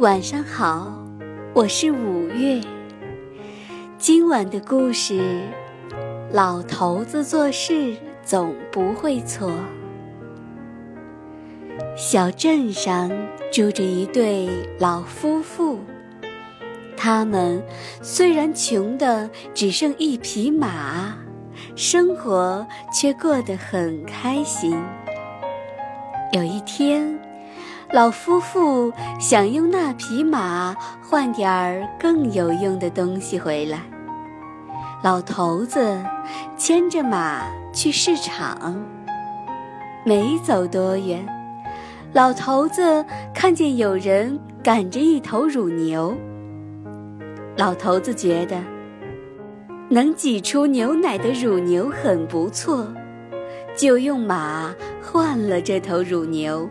晚上好，我是五月。今晚的故事，老头子做事总不会错。小镇上住着一对老夫妇，他们虽然穷的只剩一匹马，生活却过得很开心。有一天，老夫妇想用那匹马换点儿更有用的东西回来。老头子牵着马去市场，没走多远，老头子看见有人赶着一头乳牛。老头子觉得能挤出牛奶的乳牛很不错，就用马换了这头乳牛。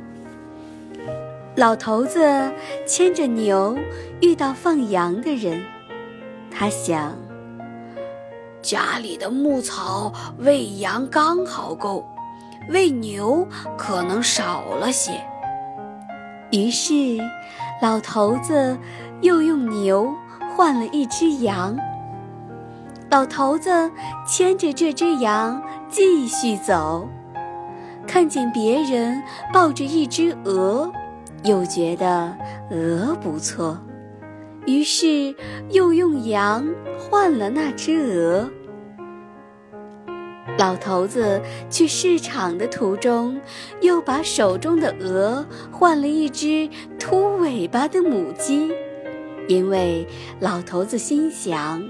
老头子牵着牛，遇到放羊的人，他想：家里的牧草喂羊刚好够，喂牛可能少了些。于是，老头子又用牛换了一只羊。老头子牵着这只羊继续走，看见别人抱着一只鹅。又觉得鹅不错，于是又用羊换了那只鹅。老头子去市场的途中，又把手中的鹅换了一只秃尾巴的母鸡，因为老头子心想，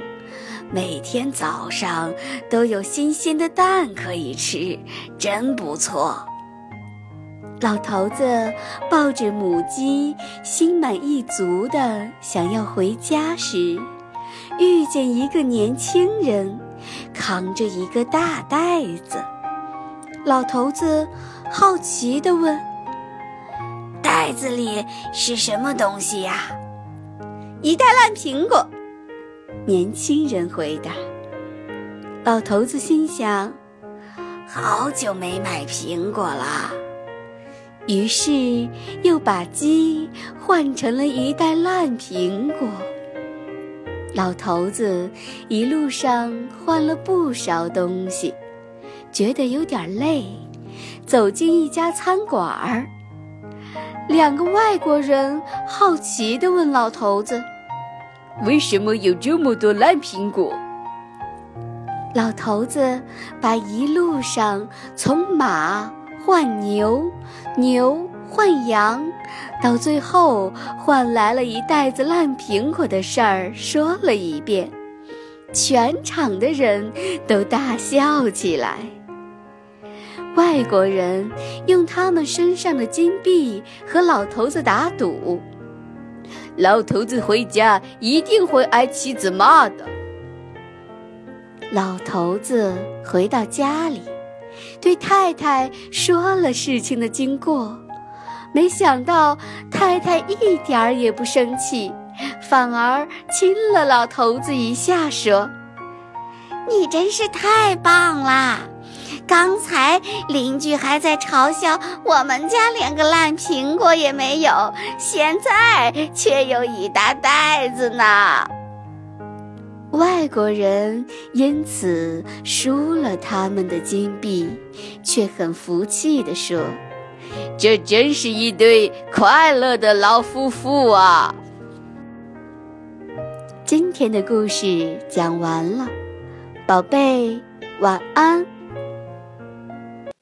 每天早上都有新鲜的蛋可以吃，真不错。老头子抱着母鸡，心满意足地想要回家时，遇见一个年轻人，扛着一个大袋子。老头子好奇地问：“袋子里是什么东西呀？”“一袋烂苹果。”年轻人回答。老头子心想：“好久没买苹果了。”于是又把鸡换成了一袋烂苹果。老头子一路上换了不少东西，觉得有点累，走进一家餐馆儿。两个外国人好奇地问老头子：“为什么有这么多烂苹果？”老头子把一路上从马。换牛，牛换羊，到最后换来了一袋子烂苹果的事儿说了一遍，全场的人都大笑起来。外国人用他们身上的金币和老头子打赌，老头子回家一定会挨妻子骂的。老头子回到家里。对太太说了事情的经过，没想到太太一点儿也不生气，反而亲了老头子一下，说：“你真是太棒啦！刚才邻居还在嘲笑我们家连个烂苹果也没有，现在却有一大袋子呢。”外国人因此输了他们的金币，却很服气地说：“这真是一对快乐的老夫妇啊！”今天的故事讲完了，宝贝，晚安。